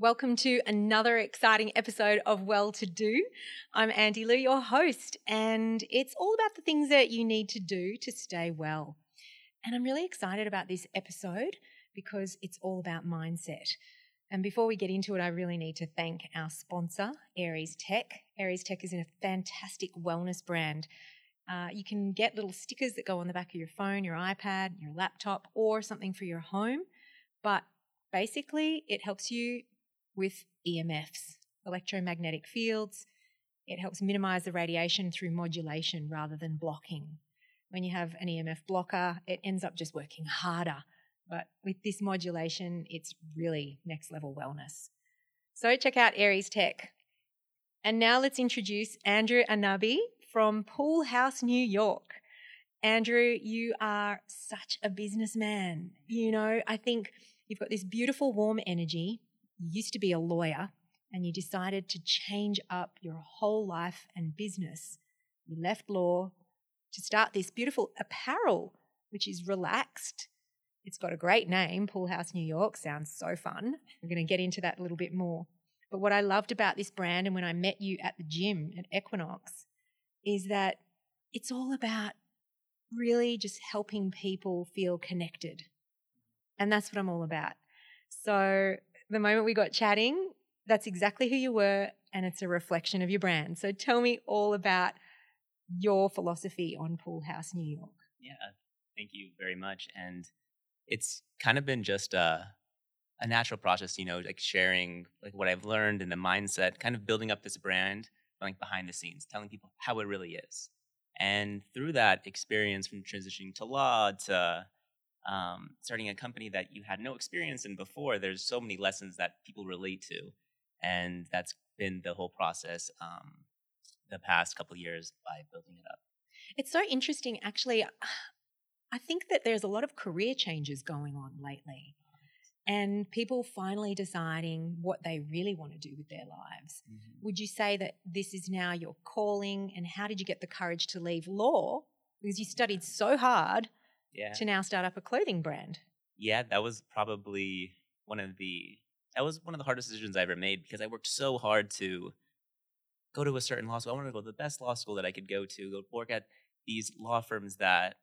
Welcome to another exciting episode of Well to Do. I'm Andi Lew, your host, and it's all about the things that you need to do to stay well. And I'm really excited about this episode because it's all about mindset. And before we get into it, I really need to thank our sponsor, Aires Tech. Aires Tech is a fantastic wellness brand. Uh, you can get little stickers that go on the back of your phone, your iPad, your laptop, or something for your home. But basically, it helps you with EMFs, electromagnetic fields. It helps minimize the radiation through modulation rather than blocking. When you have an EMF blocker, it ends up just working harder. But with this modulation, it's really next level wellness. So check out Aires Tech. And now let's introduce Andrew Anabi from Pool House, New York. Andrew, you are such a businessman. You know, I think you've got this beautiful, warm energy you used to be a lawyer and you decided to change up your whole life and business. You left law to start this beautiful apparel, which is relaxed. It's got a great name, Pool House New York. Sounds so fun. We're going to get into that a little bit more. But what I loved about this brand and when I met you at the gym at Equinox is that it's all about really just helping people feel connected. And that's what I'm all about. So the moment we got chatting, that's exactly who you were, and it's a reflection of your brand. So tell me all about your philosophy on Pool House New York. Yeah, thank you very much. And it's kind of been just a, a natural process, you know, like sharing like what I've learned and the mindset, kind of building up this brand, like behind the scenes, telling people how it really is. And through that experience from transitioning to law to um, starting a company that you had no experience in before, there's so many lessons that people relate to, and that's been the whole process um, the past couple years by building it up. It's so interesting, actually. I think that there's a lot of career changes going on lately, and people finally deciding what they really want to do with their lives. Mm-hmm. Would you say that this is now your calling, and how did you get the courage to leave law? Because you studied so hard yeah. to now start up a clothing brand. Yeah, that was probably one of the that was one of the hardest decisions I ever made because I worked so hard to go to a certain law school. I wanted to go to the best law school that I could go to, go work at these law firms that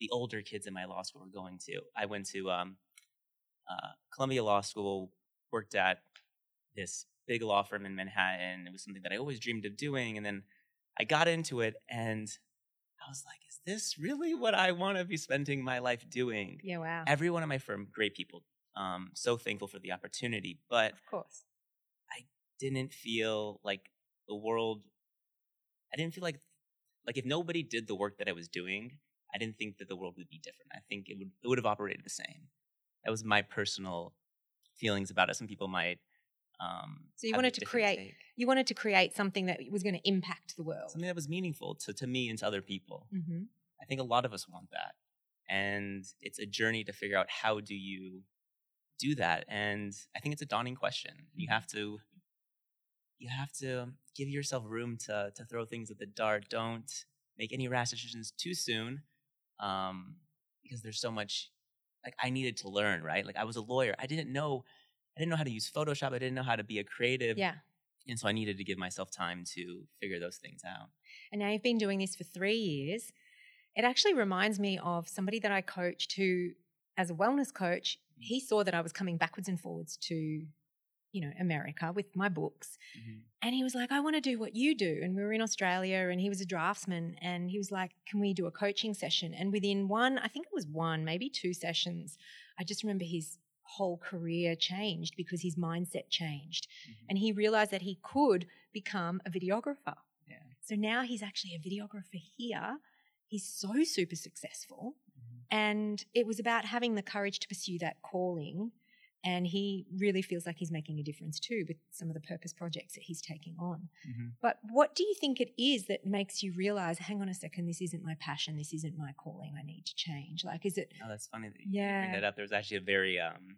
the older kids in my law school were going to. I went to um, uh, Columbia Law School, worked at this big law firm in Manhattan. It was something that I always dreamed of doing, and then I got into it, and I was like, is this really what I want to be spending my life doing? Yeah, wow. Everyone at my firm, great people. Um, so thankful for the opportunity. But of course, I didn't feel like the world. I didn't feel like like if nobody did the work that I was doing, I didn't think that the world would be different. I think it would it would have operated the same. That was my personal feelings about it. Some people might um, so you wanted to create take. you wanted to create something that was going to impact the world, something that was meaningful to to me and to other people. Mm-hmm. I think a lot of us want that, and it's a journey to figure out how do you do that. And I think it's a daunting question. You mm-hmm. have to you have to give yourself room to to throw things at the dart. Don't make any rash decisions too soon, um, because there's so much. Like I needed to learn, right? Like I was a lawyer. I didn't know I didn't know how to use Photoshop. I didn't know how to be a creative. Yeah. And so I needed to give myself time to figure those things out. And now you've been doing this for three years. It actually reminds me of somebody that I coached who, as a wellness coach, he saw that I was coming backwards and forwards to, you know, America with my books. Mm-hmm. And he was like, I want to do what you do. And we were in Australia and he was a draftsman. And he was like, Can we do a coaching session? And within one, I think it was one, maybe two sessions, I just remember his whole career changed because his mindset changed. Mm-hmm. And he realized that he could become a videographer. Yeah. So now he's actually a videographer here. He's so super successful. Mm-hmm. And it was about having the courage to pursue that calling and he really feels like he's making a difference too with some of the purpose projects that he's taking on. Mm-hmm. But what do you think it is that makes you realize, hang on a second, this isn't my passion, this isn't my calling, I need to change? Like, is it? Oh, that's funny that you yeah. bring that up. There was actually a very um,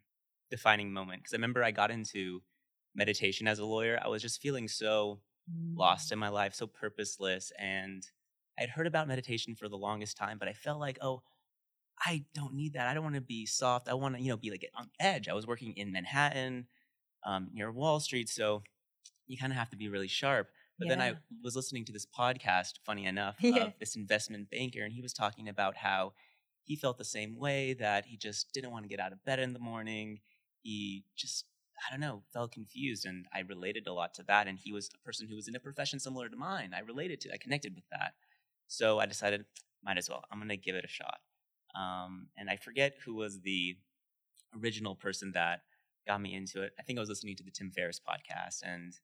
defining moment because I remember I got into meditation as a lawyer. I was just feeling so mm. lost in my life, so purposeless, and I'd heard about meditation for the longest time, but I felt like, oh, I don't need that. I don't want to be soft. I want to, you know, be like on edge. I was working in Manhattan. um, near Wall Street. So you kind of have to be really sharp. But then I was listening to this podcast, funny enough, Yeah. of this investment banker, and he was talking about how he felt the same way that he just didn't want to get out of bed in the morning. He just, I don't know, felt confused. And I related a lot to that. And he was a person who was in a profession similar to mine. I related to, I connected with that. So I decided, might as well, I'm going to give it a shot. Um, and I forget who was the original person that got me into it. I think I was listening to the Tim Ferriss podcast, and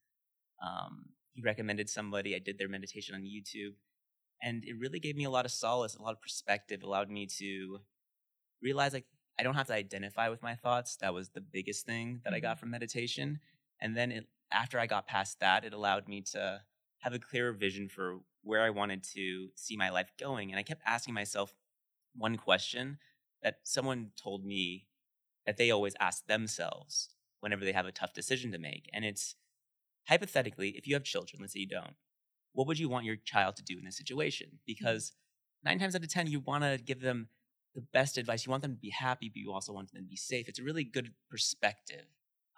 um, he recommended somebody. I did their meditation on YouTube, and it really gave me a lot of solace, a lot of perspective. Allowed me to realize like I don't have to identify with my thoughts. That was the biggest thing that I got from meditation. And then it, after I got past that, it allowed me to have a clearer vision for where I wanted to see my life going. And I kept asking myself one question that someone told me that they always ask themselves whenever they have a tough decision to make. And it's hypothetically, if you have children, let's say you don't, what would you want your child to do in this situation? Because nine times out of 10, you want to give them the best advice. You want them to be happy, but you also want them to be safe. It's a really good perspective,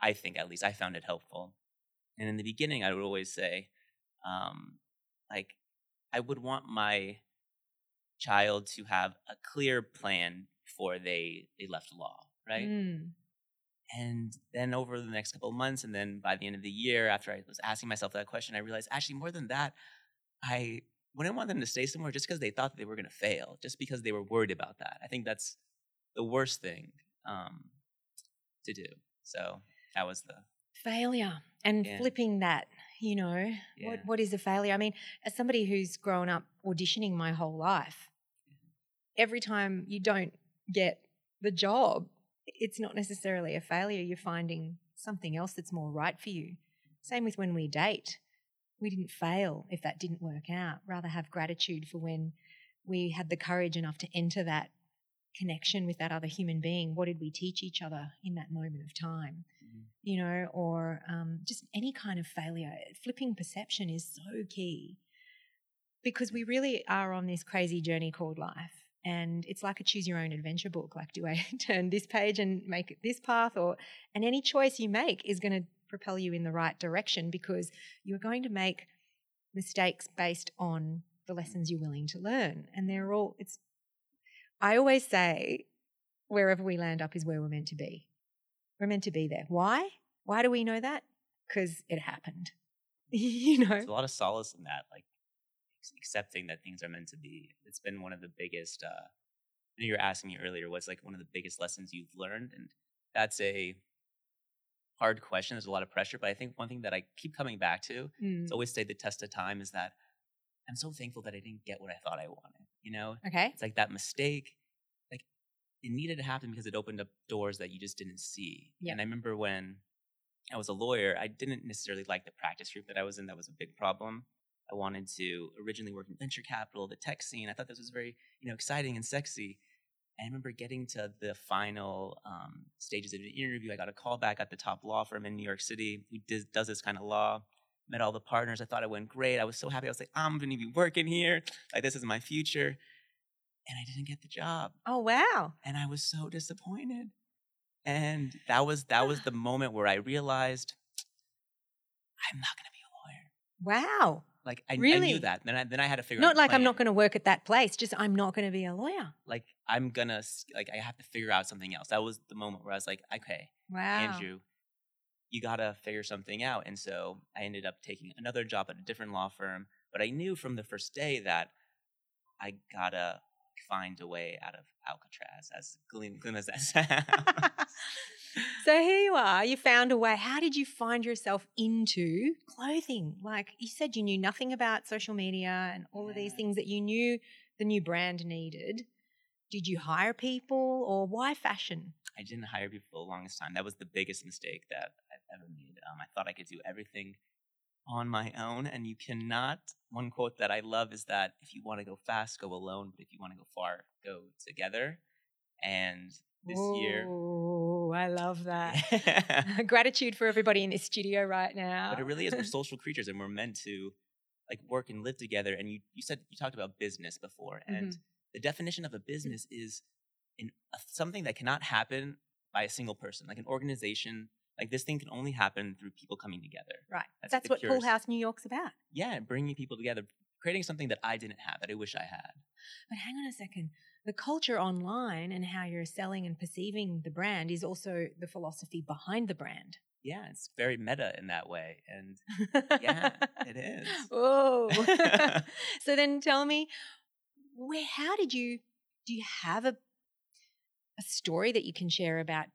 I think, at least. I found it helpful. And in the beginning, I would always say, um, like, I would want my child to have a clear plan before they, they left law, right? Mm. And then over the next couple of months, and then by the end of the year, after I was asking myself that question, I realized actually more than that, I wouldn't want them to stay somewhere just because they thought they were going to fail, just because they were worried about that. I think that's the worst thing um, to do. So that was the failure and Yeah. flipping that you know Yeah. what what is a failure i mean as somebody who's grown up auditioning my whole life every time you don't get the job it's not necessarily a failure. You're finding something else that's more right for you. Same with when we date. We didn't fail if that didn't work out. Rather have gratitude for when we had the courage enough to enter that connection with that other human being. What did we teach each other in that moment of time? Mhm. you know, or um, just any kind of failure. Flipping perception is so key. Because we really are on this crazy journey called life. And it's like a choose your own adventure book. Like, do I turn this page and make it this path? Or, and any choice you make is going to propel you in the right direction because you're going to make mistakes based on the lessons you're willing to learn. And they're all, it's, I always say, wherever we land up is where we're meant to be. We're meant to be there. Why? Why do we know that? Because it happened. you know? There's a lot of solace in that, like accepting that things are meant to be. It's been one of the biggest. Uh, I know you were asking me earlier, what's like one of the biggest lessons you've learned, and that's a hard question. There's a lot of pressure, but I think one thing that I keep coming back to, Mm. it's always stayed the test of time, is that I'm so thankful that I didn't get what I thought I wanted. You know, Okay. it's like that mistake like it needed to happen because it opened up doors that you just didn't see Yep. and i remember when i was a lawyer i didn't necessarily like the practice group that i was in that was a big problem i wanted to originally work in venture capital the tech scene i thought this was very you know exciting and sexy and i remember getting to the final um, stages of the interview i got a call back at the top law firm in new york city who does, does this kind of law met all the partners i thought it went great i was so happy i was like i'm going to be working here like this is my future and I didn't get the job. Oh, wow. And I was so disappointed. And that was that was the moment where I realized I'm not gonna be a lawyer. Wow. Like I, I knew that. Then I then I had to figure out Not like I'm not going to work at that place, just I'm not going to be a lawyer. like I'm gonna like I have to figure out something else. That was the moment where I was like, okay, Wow. Andrew, you gotta figure something out. And so I ended up taking another job at a different law firm. But I knew from the first day that I gotta find a way out of Alcatraz, as glim, glim as that sounds. So here you are, you found a way. How did you find yourself into clothing? Like you said, you knew nothing about social media and all of these things that you knew the new brand needed. Did you hire people or why fashion? I didn't hire people for the longest time. That was the biggest mistake that I've ever made. Um, I thought I could do everything on my own, and you cannot. One quote that I love is that if you want to go fast, go alone, but if you want to go far, go together. And this year, Oh, I love that. Gratitude for everybody in this studio right now. but it really is. We're social creatures, and we're meant to like work and live together. And you, you said you talked about business before, and Mm-hmm. the definition of a business is in a, something that cannot happen by a single person. Like an organization Like this thing can only happen through people coming together. Right. That's That's, what Pool House New York's about. Yeah, bringing people together, creating something that I didn't have that I wish I had. But hang on a second. The culture online and how you're selling and perceiving the brand is also the philosophy behind the brand. Yeah, it's very meta in that way, and yeah, it is. Oh. so then tell me, where how did you do you have a a story that you can share about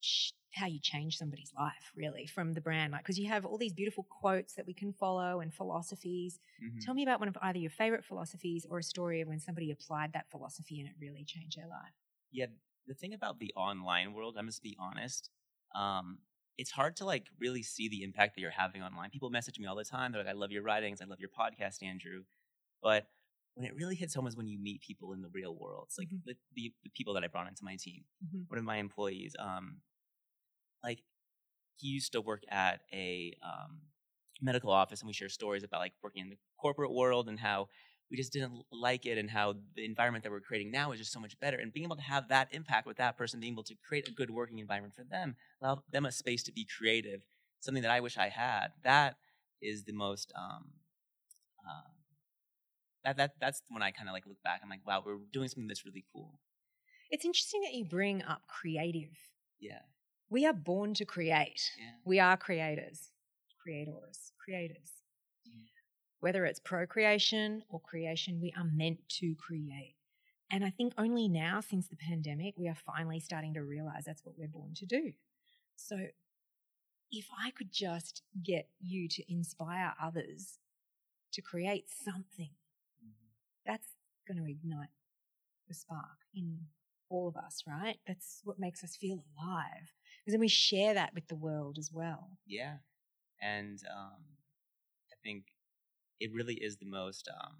sh- how you change somebody's life really from the brand like because you have all these beautiful quotes that we can follow and philosophies Mhm. tell me about one of either your favorite philosophies or a story of when somebody applied that philosophy and it really changed their life Yeah, the thing about the online world, I must be honest, um, it's hard to like really see the impact that you're having online. People message me all the time. They're like, "I love your writings. I love your podcast, Andrew." But when it really hits home is when you meet people in the real world. It's like Mhm. the, the the people that I brought into my team. Mhm. One of my employees, um, like he used to work at a um, medical office, and we share stories about like working in the corporate world and how we just didn't like it and how the environment that we're creating now is just so much better. And being able to have that impact with that person, being able to create a good working environment for them, allow them a space to be creative, something that I wish I had. That is the most. Um, uh, that that that's when I kind of like look back. I'm like, wow, we're doing something that's really cool. it's interesting that you bring up creative Yeah, we are born to create yeah, We are creators, creators, creators. Mm. Whether it's procreation or creation, we are meant to create. And I think only now, since the pandemic, we are finally starting to realize that's what we're born to do. So, if I could just get you to inspire others to create something, Mhm. that's going to ignite the spark in all of us, right? That's what makes us feel alive. Because then we share that with the world as well. yeah. And um, I think it really is the most. Um,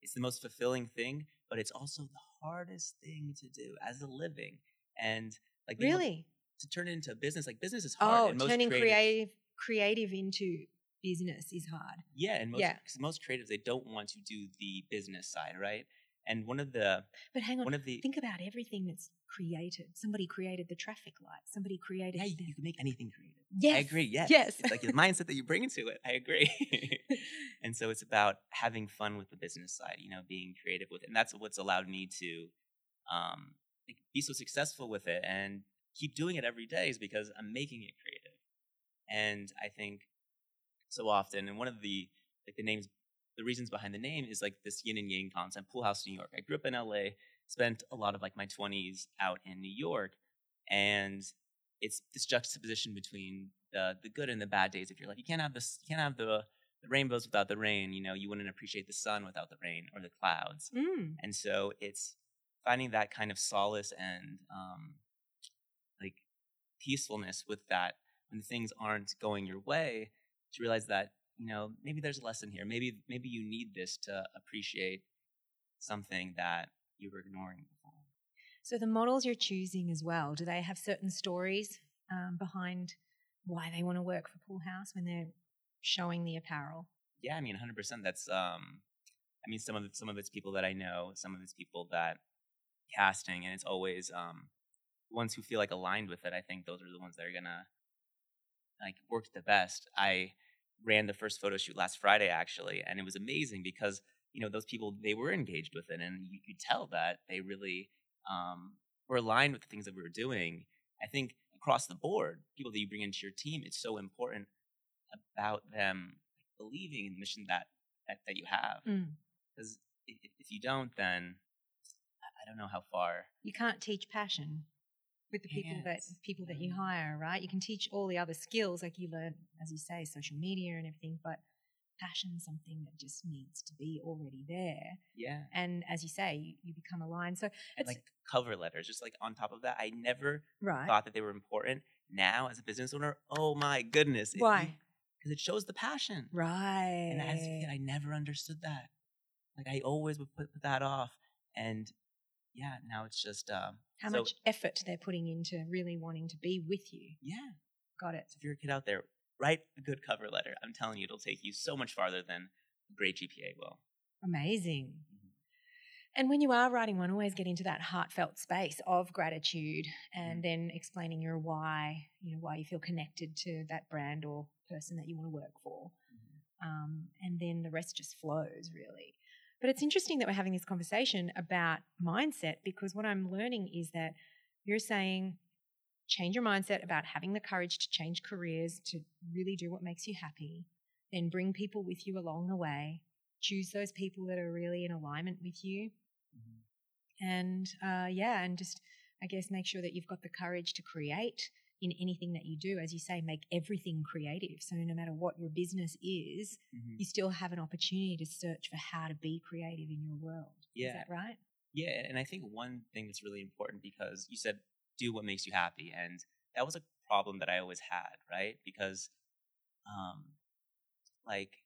it's the most fulfilling thing, but it's also the hardest thing to do as a living. And like Really? to turn it into a business, like business is hard. Oh, and most turning creative- creative into business is hard. Yeah, and most Yeah. most creatives they don't want to do the business side, right? And one of the But hang on, one of the think about everything that's created. Somebody created the traffic light. Somebody created. yeah, you, you can make anything creative. yes, I agree. Yes. Yes. It's like the mindset that you bring into it. I agree. and so it's about having fun with the business side, you know, being creative with it. And that's what's allowed me to um, be so successful with it and keep doing it every day is because I'm making it creative. And I think so often, and one of the like the names, the reasons behind the name is like this yin and yang concept, Pool House New York. I grew up in LA, spent a lot of like my 20s out in New York, and it's this juxtaposition between the the good and the bad days of your life. You can't have this. You can't have the, the rainbows without the rain. You know, you wouldn't appreciate the sun without the rain or the clouds. Mm. And so it's finding that kind of solace and um, like peacefulness with that when things aren't going your way. To realize that you know maybe there's a lesson here. Maybe maybe you need this to appreciate something that you were ignoring before. So the models you're choosing as well, do they have certain stories um, behind why they want to work for Pool House when they're showing the apparel? yeah, I mean, 100%. That's, um, I mean, some of it, some of it's people that I know, some of it's people that casting, and it's always um, ones who feel like aligned with it. I think those are the ones that are gonna like work the best. I ran the first photo shoot last Friday actually, and it was amazing because you know those people they were engaged with it, and you could tell that they really um, were aligned with the things that we were doing. I think across the board, people that you bring into your team, it's so important about them believing in the mission that that, that you have. Mm. Because if, if you don't, then I don't know how far. You can't teach passion with the people that people that you Mm. hire, right? You can teach all the other skills, like you learn, as you say, social media and everything, but passion is something that just needs to be already there. Yeah. And as you say, you, you become aligned. So it's like cover letters, just like on top of that, I never right. thought that they were important. Now, as a business owner, oh my goodness. Why? Because it shows the passion. Right. And as a kid, I never understood that. Like I always would put, put that off. And yeah, now it's just um How so, much effort they're putting into really wanting to be with you. Yeah. Got it. So if you're a kid out there, write a good cover letter. I'm telling you, it'll take you so much farther than a great GPA will. Amazing. Mhm. And when you are writing one, always get into that heartfelt space of gratitude and Mm. then explaining your why, you know, why you feel connected to that brand or person that you want to work for. Mm-hmm. Um, and then the rest just flows, really. But it's interesting that we're having this conversation about mindset because what I'm learning is that you're saying change your mindset about having the courage to change careers, to really do what makes you happy, then bring people with you along the way, choose those people that are really in alignment with you, Mhm. and uh, yeah, and just I guess make sure that you've got the courage to create in anything that you do. As you say, make everything creative. So no matter what your business is, Mhm. you still have an opportunity to search for how to be creative in your world. Is Yeah. that right? Yeah, and I think one thing that's really important because you said do what makes you happy, and that was a problem that I always had, right? Because, um, like,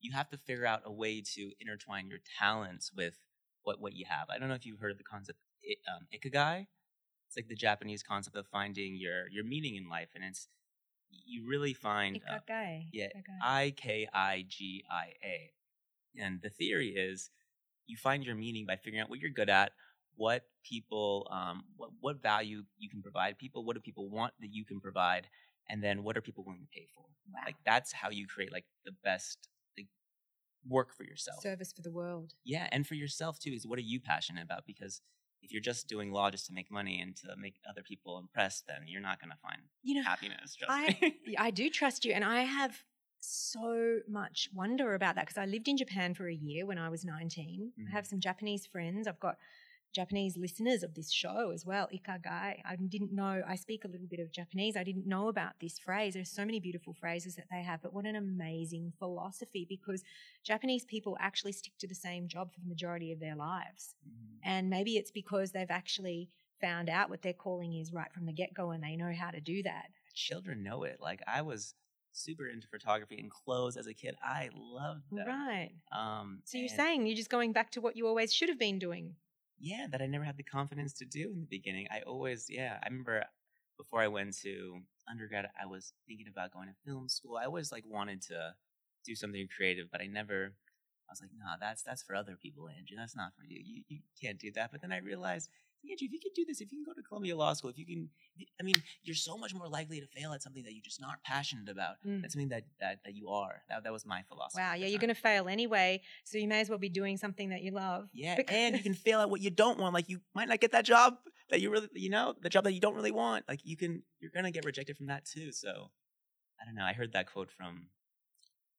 you have to figure out a way to intertwine your talents with what what you have. I don't know if you've heard of the concept um, ikigai. It's like the Japanese concept of finding your your meaning in life, and it's you really find uh, yeah, I K I G I A. And the theory is you find your meaning by figuring out what you're good at, what people, um, what, what value you can provide people, what do people want that you can provide, and then what are people willing to pay for? wow. Like that's how you create like the best like work for yourself. Service for the world. yeah, and for yourself too is what are you passionate about? Because if you're just doing law just to make money and to make other people impressed, then you're not gonna find You know, happiness. Trust I me. I do trust you, and I have so much wonder about that because I lived in Japan for a year when I was 19. Mhm. I have some Japanese friends. I've got Japanese listeners of this show as well. Ikagai. I didn't know. I speak a little bit of Japanese. I didn't know about this phrase. There's so many beautiful phrases that they have, but what an amazing philosophy because Japanese people actually stick to the same job for the majority of their lives. Mhm. And maybe it's because they've actually found out what their calling is right from the get go and they know how to do that. children know it. Like I was super into photography and clothes as a kid. I loved that. Right. Um, So you're saying you're just going back to what you always should have been doing. Yeah, that I never had the confidence to do in the beginning. I always, yeah, I remember before I went to undergrad, I was thinking about going to film school. I always like wanted to do something creative, but I never. I was like, nah, that's that's for other people, Andrew. That's not for you. You you can't do that. But then I realized, Andrew, if you can do this, if you can go to Columbia Law School, if you can, I mean, you're so much more likely to fail at something that you're just not passionate about. Mm. That's something that that that you are. That that was my philosophy. Wow. Yeah, you're going to fail anyway. So you may as well be doing something that you love. Yeah, and you can fail at what you don't want. Like you might not get that job that you really, you know, the job that you don't really want. Like you can, you're gonna get rejected from that too. So I don't know. I heard that quote from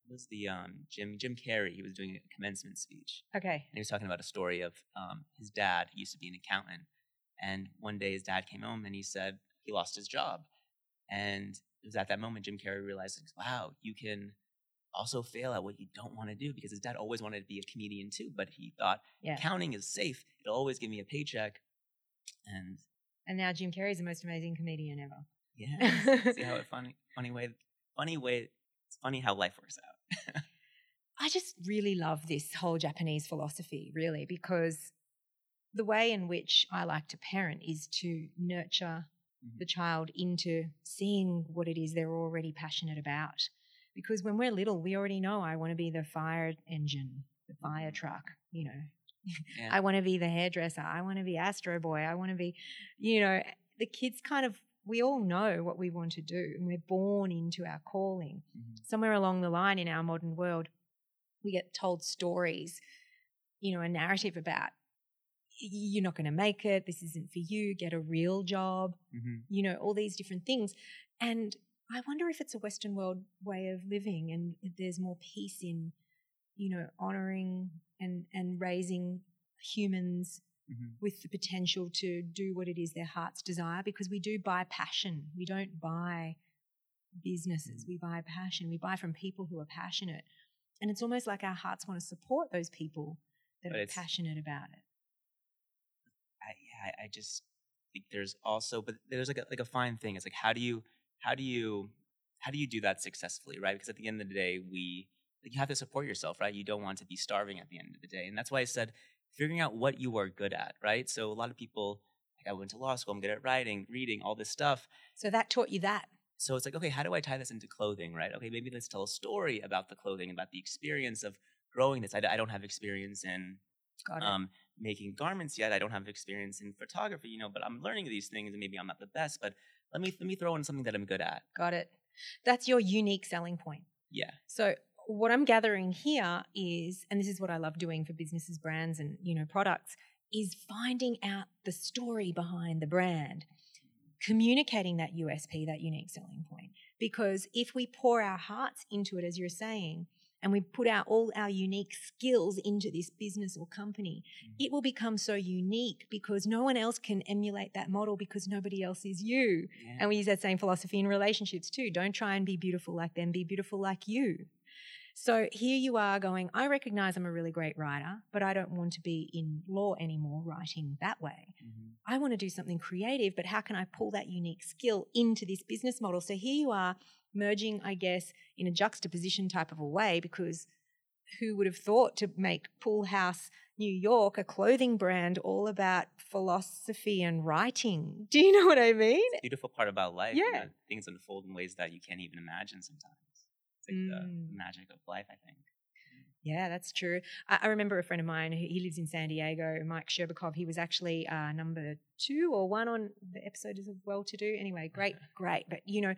was the um Jim Jim Carrey. He was doing a commencement speech, Okay. and he was talking about a story of um his dad who used to be an accountant, and one day his dad came home and he said he lost his job, and it was at that moment Jim Carrey realized, wow, you can also fail at what you don't want to do because his dad always wanted to be a comedian too, but he thought Yeah. accounting is safe. It'll always give me a paycheck. And And now Jim Carrey's the most amazing comedian ever. yeah, see how it funny, funny way, funny way. It's funny how life works out. I just really love this whole Japanese philosophy, really, because the way in which I like to parent is to nurture Mhm. the child into seeing what it is they're already passionate about. Because when we're little, we already know I want to be the fire engine, the fire Mhm. truck, you know. Yeah. I want to be the hairdresser. I want to be Astro Boy. I want to be, you know, the kids kind of, we all know what we want to do and we're born into our calling Mhm. somewhere along the line in our modern world, we get told stories, you know, a narrative about "Y- you're not going to make it, this isn't for you, get a real job, Mhm. you know, all these different things. And I wonder if it's a Western world way of living and there's more peace in, you know, honoring and, and raising humans Mhm. with the potential to do what it is their hearts desire because we do buy passion. We don't buy businesses. Mm. We buy passion. We buy from people who are passionate. And it's almost like our hearts want to support those people that But are passionate about it. I, I- just think there's also, but there's like a like a fine thing. It's like how do you how do you how do you do that successfully, right? Because at the end of the day, we like you have to support yourself, right? You don't want to be starving at the end of the day, and that's why I said figuring out what you are good at, right? So a lot of people, like I went to law school, I'm good at writing, reading, all this stuff. So that taught you that. So it's like, okay, how do I tie this into clothing, right? Okay, maybe let's tell a story about the clothing, about the experience of growing this. I, I don't have experience in Got it. um, making garments yet. I don't have experience in photography, you know, but I'm learning these things and maybe I'm not the best, but let me let me throw in something that I'm good at. Got it. That's your unique selling point. Yeah. So what I'm gathering here is, and this is what I love doing for businesses, brands, and you know products, is finding out the story behind the brand, communicating that USP, that unique selling point. Because if we pour our hearts into it, as you're saying, and we put out all our unique skills into this business or company, Mhm. it will become so unique because no one else can emulate that model because nobody else is you. yeah. And we use that same philosophy in relationships too. Don't try and be beautiful like them, be beautiful like you. So here you are going, I recognize I'm a really great writer, but I don't want to be in law anymore writing that way. Mhm. I want to do something creative, but how can I pull that unique skill into this business model? So here you are merging, I guess, in a juxtaposition type of a way because who would have thought to make Pool House New York a clothing brand all about philosophy and writing? Do you know what I mean? Beautiful part about life. you Yeah. know, things unfold in ways that you can't even imagine sometimes. It's like Mm. the magic of life, I think. Yeah, that's true. I, I remember a friend of mine, he he lives in San Diego, Mike Sherbakov. He was actually uh, number two or one on the episodes of Well to Do. Anyway, great, great. But, you know,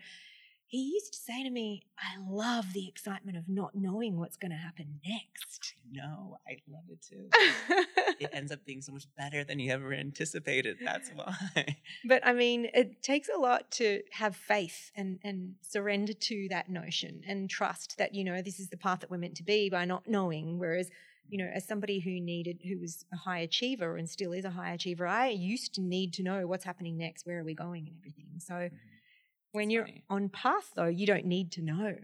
he used to say to me, I love the excitement of not knowing what's going to happen next. No, I love it too. it ends up being so much better than you ever anticipated. That's why. but I mean, it takes a lot to have faith and, and surrender to that notion and trust that, you know, this is the path that we're meant to be by not knowing. Whereas, you know, as somebody who needed, who was a high achiever and still is a high achiever, I used to need to know what's happening next, where are we going and everything. So Mhm. When you're funny. on path, though, you don't need to know.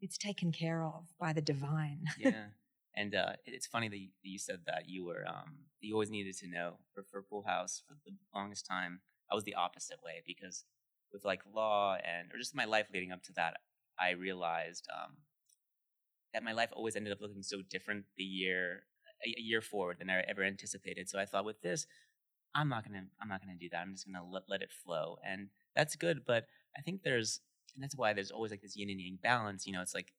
It's taken care of by the divine. yeah. And uh, it's funny that you, said that you were um, you always needed to know for, for Pool House for the longest time. I was the opposite way because with like law and or just my life leading up to that, I realized um, that my life always ended up looking so different the year a, a year forward than I ever anticipated. So I thought with this, I'm not gonna I'm not gonna do that. I'm just gonna let let it flow, and that's good. But I think there's and that's why there's always like this yin and yang balance. You know, it's like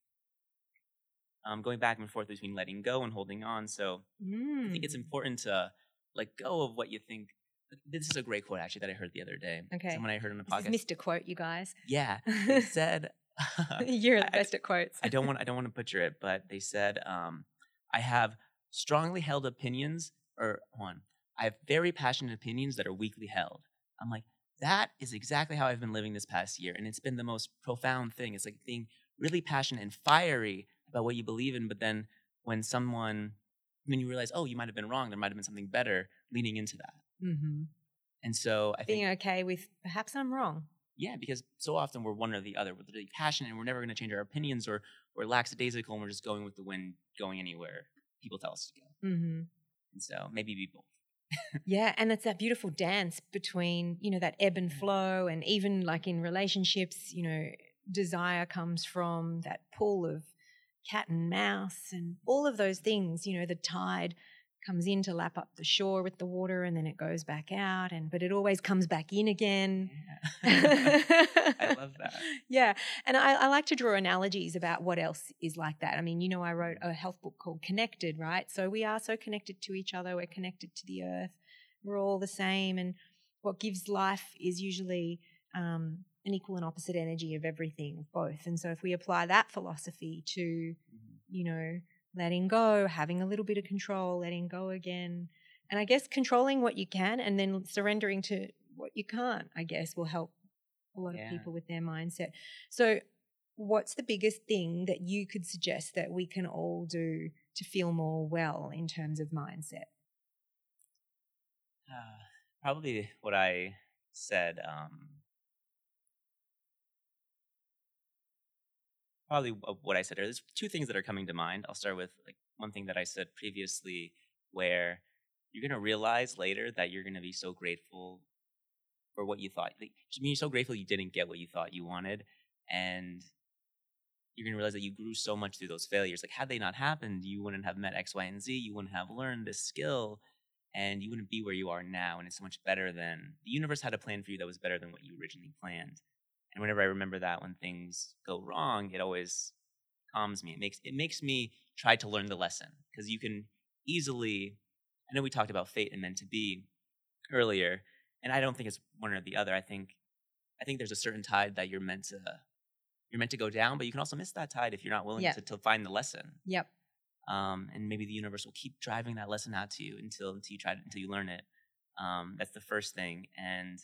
um, going back and forth between letting go and holding on. So I think it's Mm. important to let go of what you think. This is a great quote actually that I heard the other day. Okay. Someone I heard on a This podcast. is Mr. Quote, you guys. Yeah, they said. You're the I- best at quotes. I don't want I don't want to butcher it, but they said um, I have strongly held opinions, or one, I have very passionate opinions that are weakly held. I'm like, that is exactly how I've been living this past year, and it's been the most profound thing. It's like being really passionate and fiery about what you believe in, but then when someone, when you realize, oh, you might have been wrong, there might have been something better, leaning into that. hmm And so I think Being okay with perhaps I'm wrong. yeah, because so often we're one or the other. We're really passionate and we're never going to change our opinions, or we're lackadaisical and we're just going with the wind, going anywhere people tell us to go. hmm And so maybe be both. Yeah, and it's that beautiful dance between, you know, that ebb and mm. flow and even like in relationships, you know, desire comes from that pull of cat and mouse and all of those things, you know, the tide comes in to lap up the shore with the water and then it goes back out and but it always comes back in again. I love that. Yeah. And I, I like to draw analogies about what else is like that. I mean, you know, I wrote a health book called Connected, right? So we are so connected to each other. We're connected to the earth. We're all the same. And what gives life is usually um, an equal and opposite energy of everything, both. And so if we apply that philosophy to, Mhm. you know, letting go, having a little bit of control, letting go again. And I guess controlling what you can and then surrendering to what you can't, I guess, will help a lot Yeah. of people with their mindset. So, what's the biggest thing that you could suggest that we can all do to feel more well in terms of mindset? Uh, probably what I said. Um, probably what I said. There's two things that are coming to mind. I'll start with like one thing that I said previously, where you're gonna realize later that you're gonna be so grateful for what you thought. Like, just being so grateful you didn't get what you thought you wanted, and you're gonna realize that you grew so much through those failures. Like, had they not happened, you wouldn't have met X, Y, and Z. You wouldn't have learned this skill and you wouldn't be where you are now and it's so much better than the universe had a plan for you that was better than what you originally planned and whenever i remember that when things go wrong it always calms me it makes it makes me try to learn the lesson because you can easily I know we talked about fate and meant to be earlier, and I don't think it's one or the other. I think I think there's a certain tide that you're meant to you're meant to go down, but you can also miss that tide if you're not willing Yeah. to, to find the lesson. Yep. Um, and maybe the universe will keep driving that lesson out to you until until you try to, until you learn it. Um, that's the first thing, and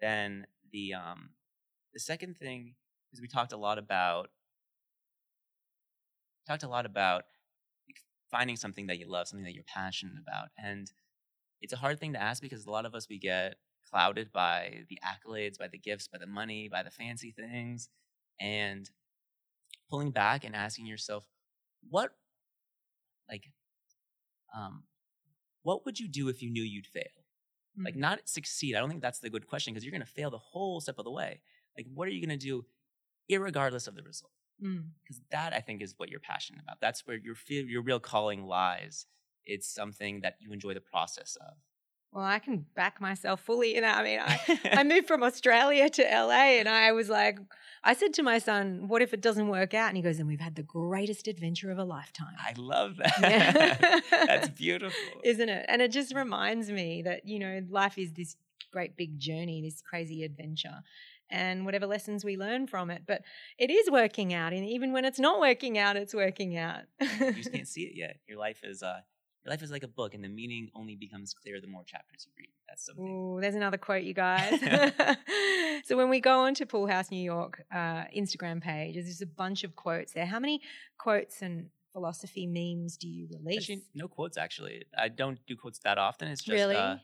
then the um, the second thing is we talked a lot about talked a lot about finding something that you love, something that you're passionate about, and it's a hard thing to ask because a lot of us we get clouded by the accolades, by the gifts, by the money, by the fancy things, and pulling back and asking yourself, what like um what would you do if you knew you'd fail? Like Mm. not succeed. I don't think that's the good question because you're going to fail the whole step of the way. Like what are you going to do irregardless of the result? Mm. Because that I think is what you're passionate about. That's where your your real calling lies. It's something that you enjoy the process of. Well, I can back myself fully You know, I mean, I, I moved from Australia to LA and I was like, I said to my son, what if it doesn't work out? And he goes, and we've had the greatest adventure of a lifetime. I love that. Yeah. That's beautiful. Isn't it? And it just reminds me that, you know, life is this great big journey, this crazy adventure. And whatever lessons we learn from it, but it is working out, and even when it's not working out, it's working out. you just can't see it yet. Your life is uh your life is like a book and the meaning only becomes clear the more chapters you read. That's something. Ooh, there's another quote, you guys. so when we go onto Pool House New York uh, Instagram page, there's just a bunch of quotes there. How many quotes and philosophy memes do you release? Actually, no quotes actually. I don't do quotes that often. It's just really? uh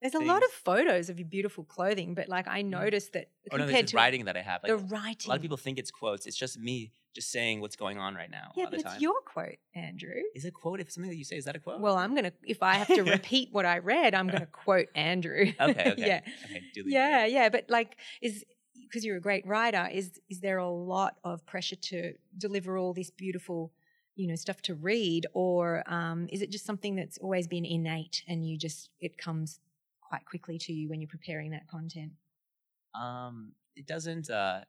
there's a lot of photos of your beautiful clothing, but like I noticed that no, compared there's to writing that I have. Like the a lot of people think it's quotes. It's just me just saying what's going on right now. yeah, all but the it's time. your quote, Andrew. Is it a quote? If something that you say is that a quote? Well, I'm gonna if I have to repeat what I read, I'm gonna quote Andrew. okay, okay, yeah. okay. Yeah, yeah, but like, is because you're a great writer, is is there a lot of pressure to deliver all this beautiful, you know, stuff to read, or um, is it just something that's always been innate and you just it comes quite quickly to you when you're preparing that content? Um, it doesn't. uh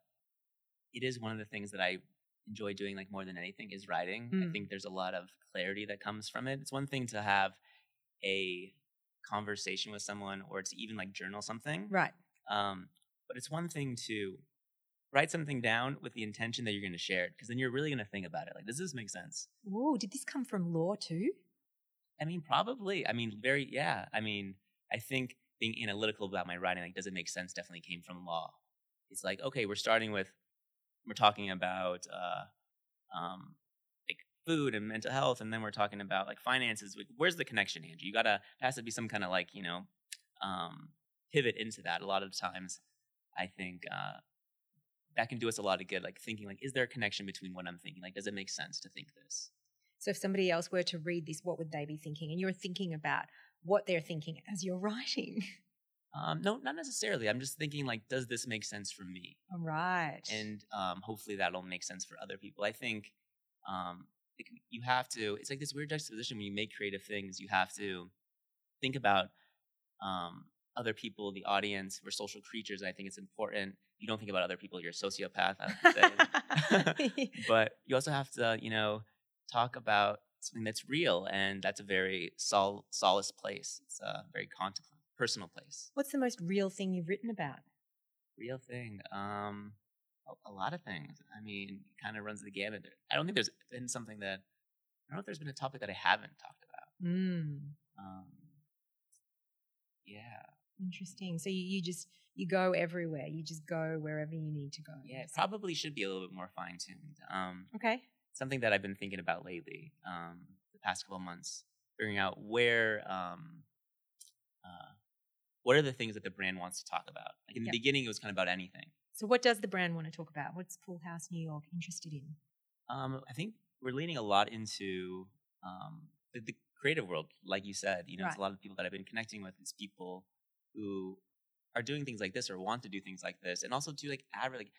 It is one of the things that I enjoy doing, like more than anything, is writing. I Mm. think there's a lot of clarity that comes from it. It's one thing to have a conversation with someone, or to even like journal something. Right. Um, but it's one thing to write something down with the intention that you're going to share it, because then you're really going to think about it. Like, does this make sense? Whoa, did this come from law too? I mean, probably. I mean, very, yeah. I mean, I think being analytical about my writing, like, does it make sense, definitely came from law. It's like, okay, we're starting with, we're talking about, uh, um, like food and mental health, and then we're talking about like finances. Like, where's the connection, Andrew? You gotta, there has to be some kind of like, you know, um, pivot into that. A lot of times, I think, uh, that can do us a lot of good. Like thinking, like, is there a connection between what I'm thinking? Like, does it make sense to think this? So if somebody else were to read this, what would they be thinking? And you're thinking about what they're thinking as you're writing. Um, no, not necessarily. I'm just thinking like, does this make sense for me? All right. And um, hopefully that'll make sense for other people. I think um, like, you have to. It's like this weird juxtaposition when you make creative things. You have to think about um, other people, the audience. We're social creatures. I think it's important. You don't think about other people. You're a sociopath. I would say. but you also have to, you know, talk about something that's real, and that's a very sol- solace place. It's a very contemplative, personal place. What's the most real thing you've written about? Real thing. Um, a, a lot of things. I mean, it kind of runs the gamut. I don't think there's been something that I don't know if there's been a topic that I haven't talked about. Mm, Um, yeah, interesting. So you, you just you go everywhere. You just go wherever you need to go. yeah. It probably should be a little bit more fine tuned. Um, Okay. Something that I've been thinking about lately, um, the past couple of months, figuring out where, um, uh, what are the things that the brand wants to talk about. Like in the Yep. beginning, it was kind of about anything. So what does the brand want to talk about? What's Pool House New York interested in? Um, I think we're leaning a lot into um, the, the creative world, like you said. You know, it's a lot of people that I've been connecting with. Is people who are doing things like this or want to do things like this, and also do like adver- like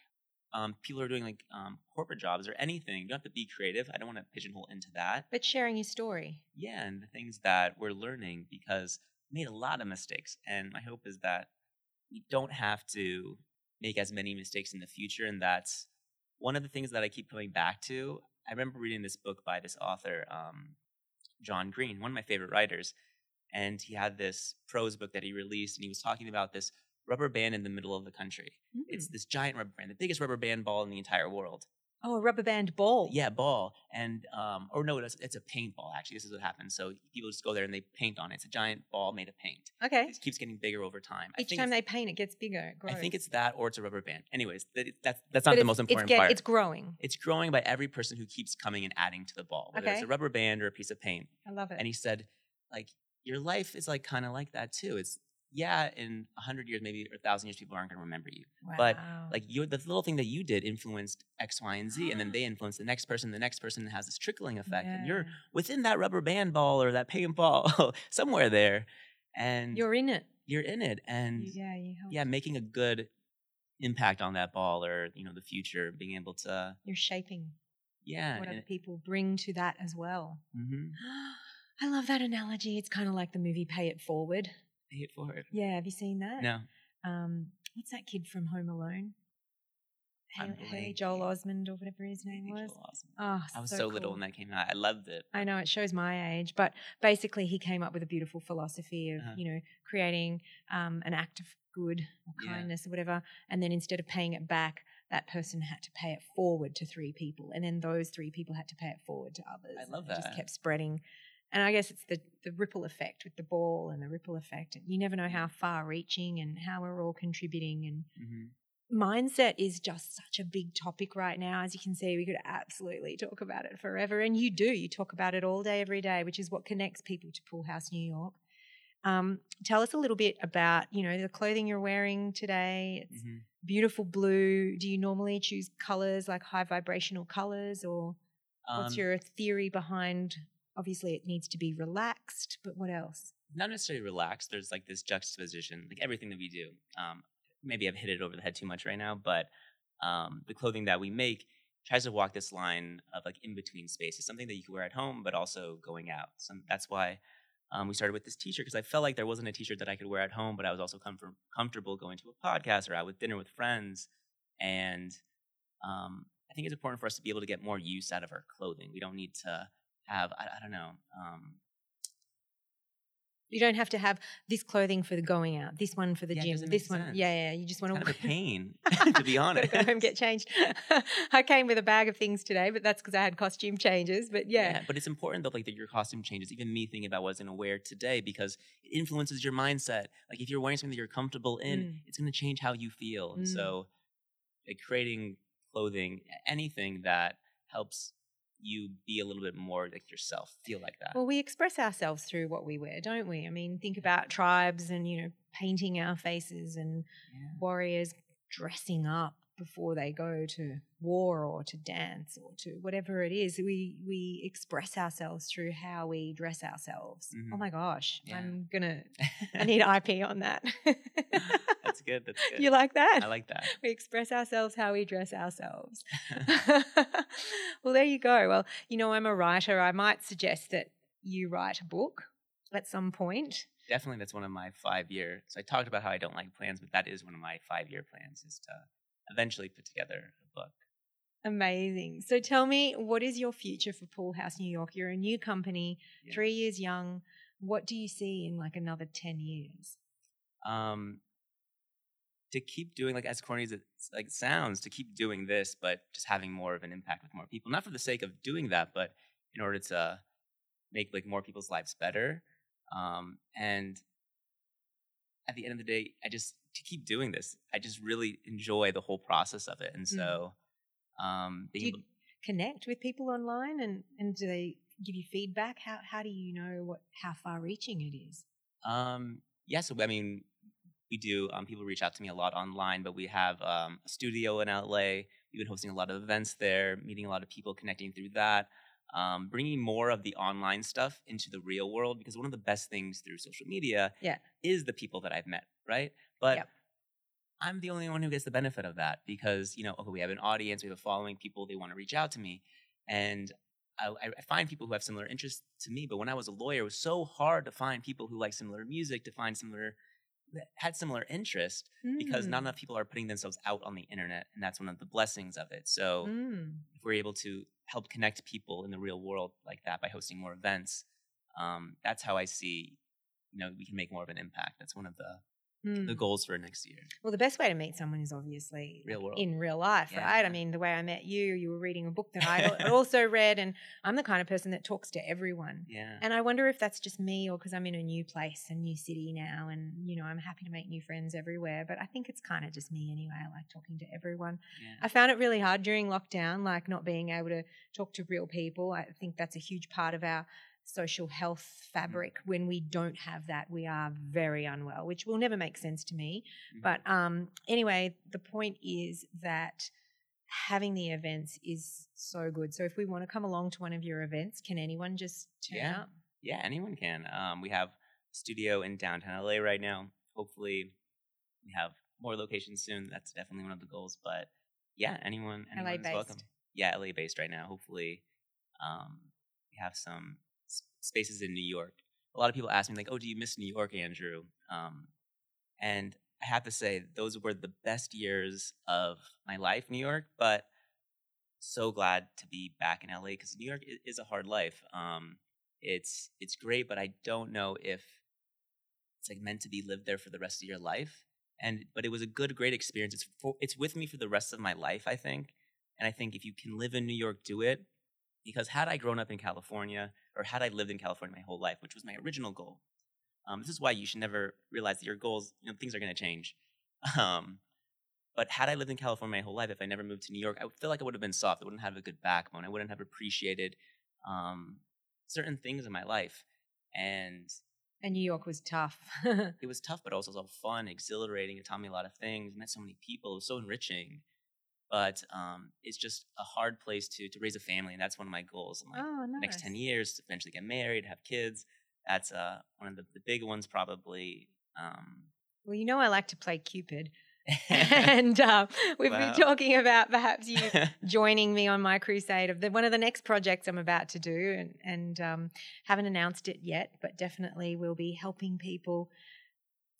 um, people are doing like um, corporate jobs or anything. You don't have to be creative. I don't want to pigeonhole into that. But sharing your story. Yeah, and the things that we're learning because we made a lot of mistakes, and my hope is that we don't have to make as many mistakes in the future, and that's one of the things that I keep coming back to. I remember reading this book by this author, um, John Green, one of my favorite writers, and he had this prose book that he released, and he was talking about this rubber band in the middle of the country. It's Mm. this giant rubber band, the biggest rubber band ball in the entire world. oh, a rubber band ball. Yeah, ball. And um, or no, it's, it's a paintball. Actually, this is what happens. So people just go there and they paint on it. It's a giant ball made of paint. Okay. It keeps getting bigger over time. Each time they paint, it gets bigger. It I think it's that or it's a rubber band. Anyways, that, that's that's But not the most important it's get- part. It's growing. It's growing by every person who keeps coming and adding to the ball, whether it's a rubber band or a piece of paint. I love it. And he said, like, your life is like kind of like that too. It's yeah, in a hundred years, maybe or a thousand years, people aren't going to remember you. but, Like you, the little thing that you did influenced X, Y, and Z, and then they influence the next person. The next person has this trickling effect, and you're within that rubber band ball or that paint ball somewhere there, and you're in it. you're in it, and yeah, you help. yeah, making a good impact on that ball or you know the future, being able to You're shaping yeah, what other people bring to that as well. mm-hmm, I love that analogy. It's kind of like the movie Pay It Forward. Pay it forward. Yeah, have you seen that? No, Um, what's that kid from Home Alone? Unbelievable. Joel Osment or whatever his name was. Oh, I was so, little cool. when that came out. I loved it. I know it shows my age, but basically he came up with a beautiful philosophy of Uh-huh. you know creating um, an act of good or Yeah. kindness or whatever, and then instead of paying it back, that person had to pay it forward to three people, and then those three people had to pay it forward to others. I love it Just kept spreading, and I guess it's the the ripple effect with the ball and the ripple effect. You never know how far reaching and how we're all contributing and hmm mindset is just such a big topic right now. As you can see, we could absolutely talk about it forever. And you do, you talk about it all day, every day, which is what connects people to Pool House New York. Um, tell us a little bit about, you know, the clothing you're wearing today. It's hmm beautiful blue. Do you normally choose colors like high vibrational colors or Um, what's your theory behind obviously it needs to be relaxed, but what else? not necessarily relaxed. There's like this juxtaposition, like everything that we do. Um, maybe I've hit it over the head too much right now, but um, the clothing that we make tries to walk this line of like in between spaces, something that you can wear at home, but also going out. Some, that's why um, we started with this T-shirt because I felt like there wasn't a T-shirt that I could wear at home, but I was also comfort- comfortable going to a podcast or out with dinner with friends, and um, I think it's important for us to be able to get more use out of our clothing. We don't need to have I, I don't know. Um, You don't have to have this clothing for the going out, this one for the Yeah, gym, this one. sense. Yeah, yeah. You just want kind to of a pain, to be honest. go home get changed. I came with a bag of things today, but that's because I had costume changes. But yeah, but it's important though, like that your costume changes. Even me thinking about what I was going to wear today because it influences your mindset. Like if you're wearing something that you're comfortable in, Mm. it's going to change how you feel. And Mm. so, like creating clothing, anything that helps you be a little bit more like yourself, feel like that. well, we express ourselves through what we wear, don't we? I mean, think about tribes and you know painting our faces and Yeah. warriors dressing up before they go to war or to dance or to whatever it is. We we express ourselves through how we dress ourselves. Oh Mhm. my gosh, Yeah. I'm gonna. I need IP on that. that's good. That's good. You like that? I like that. we express ourselves how we dress ourselves. well, there you go. Well, you know, I'm a writer. I might suggest that you write a book at some point. Definitely, that's one of my five year. So I talked about how I don't like plans, but that is one of my five year plans is to eventually put together a book. Amazing. So tell me, what is your future for Pool House New York? You're a new company, Yeah. three years young. What do you see in like another 10 years? um to keep doing like as corny as it like sounds to keep doing this but just having more of an impact with more people not for the sake of doing that but in order to make like more people's lives better um and at the end of the day i just to keep doing this i just really enjoy the whole process of it and Mm. so um Do you able, connect with people online and, and do they give you feedback? How, how do you know what how far reaching it is? Um, yeah, so I mean, we do. Um, people reach out to me a lot online, but we have um, a studio in LA. We've been hosting a lot of events there, meeting a lot of people, connecting through that, um, bringing more of the online stuff into the real world. Because one of the best things through social media, Yeah. is the people that I've met, right? But Yep. I'm the only one who gets the benefit of that because you know, okay, we have an audience, we have a following, people they want to reach out to me, and I, I find people who have similar interests to me. But when I was a lawyer, it was so hard to find people who like similar music, to find similar had similar interest because not Mm, enough people are putting themselves out on the internet, and that's one of the blessings of it. So mm. if we're able to help connect people in the real world like that by hosting more events, um, that's how I see you know we can make more of an impact. That's one of the Mm. the goals for next year. Well, the best way to meet someone is obviously Real world. in real life, Yeah. right? I mean, the way I met you, you were reading a book that I also read, and I'm the kind of person that talks to everyone. Yeah. And I wonder if that's just me or because I'm in a new place, a new city now, and you know, I'm happy to make new friends everywhere. But I think it's kind of just me anyway. I like talking to everyone. yeah. I found it really hard during lockdown, like not being able to talk to real people. I think that's a huge part of our social health fabric. When we don't have that, we are very unwell, which will never make sense to me. Mhm. But um, anyway, the point is that having the events is so good. So if we want to come along to one of your events, can anyone just turn Yeah. up? Yeah, anyone can. Um, we have a studio in downtown LA right now. Hopefully, we have more locations soon. That's definitely one of the goals. But yeah, anyone, LA anyone is welcome. Yeah, LA based right now. Hopefully, um, we have some spaces in New York. A lot of people ask me like, "Oh, do you miss New York, Andrew?" Um, and I have to say, those were the best years of my life, New York. But so glad to be back in LA because New York is a hard life. Um, it's it's great, but I don't know if it's like meant to be lived there for the rest of your life. And but it was a good, great experience. It's for, it's with me for the rest of my life, I think. And I think if you can live in New York, do it. Because had I grown up in California, or had I lived in California my whole life, which was my original goal, um, this is why you should never realize that your goals, you know, things are going to change. Um, but had I lived in California my whole life, if I never moved to New York, I would feel like I would have been soft. I wouldn't have a good backbone. I wouldn't have appreciated um, certain things in my life. And And New York was tough. it was tough, but also so fun, exhilarating. It taught me a lot of things. Met so many people. It was so enriching. But um, it's just a hard place to to raise a family, and that's one of my goals. In like oh, nice. next ten years, to eventually get married, have kids. That's uh, one of the, the big ones, probably. Um, Well, you know, I like to play Cupid. and uh, we've Wow. been talking about perhaps you joining me on my crusade of the, one of the next projects I'm about to do, and, and um, haven't announced it yet, but definitely will be helping people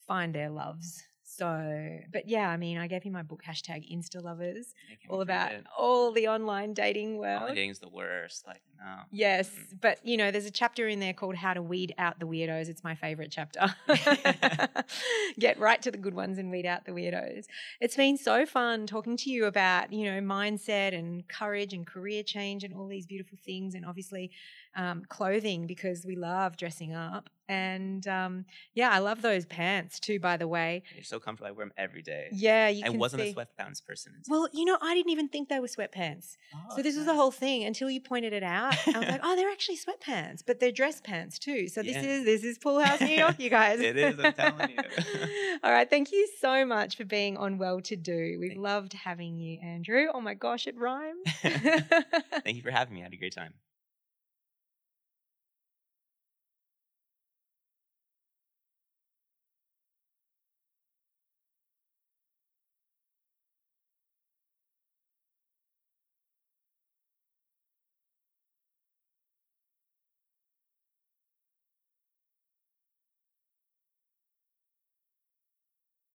find their loves. So, but yeah, I mean, I gave you my book hashtag Insta Lovers, all about it. all the online dating world. Online dating's the worst. Like no. Yes, Mm. but you know, there's a chapter in there called How to Weed Out the Weirdos. It's my favorite chapter. Get right to the good ones and weed out the weirdos. It's been so fun talking to you about, you know, mindset and courage and career change and all these beautiful things, and obviously um, clothing because we love dressing up. And um, yeah, I love those pants too, by the way. You're so comfortable. I wear them every day. Yeah, you I wasn't see. a sweatpants person. Well, you know, I didn't even think they were sweatpants. Oh, So this was the whole thing until you pointed it out. I was like, oh, they're actually sweatpants, but they're dress pants too. So this Yeah. is this is Pool House New York, you guys. It is, I'm telling you. All right, thank you so much for being on Well to Do. We've Thank- loved having you, Andrew. Oh my gosh, it rhymes. Thank you for having me. I had a great time.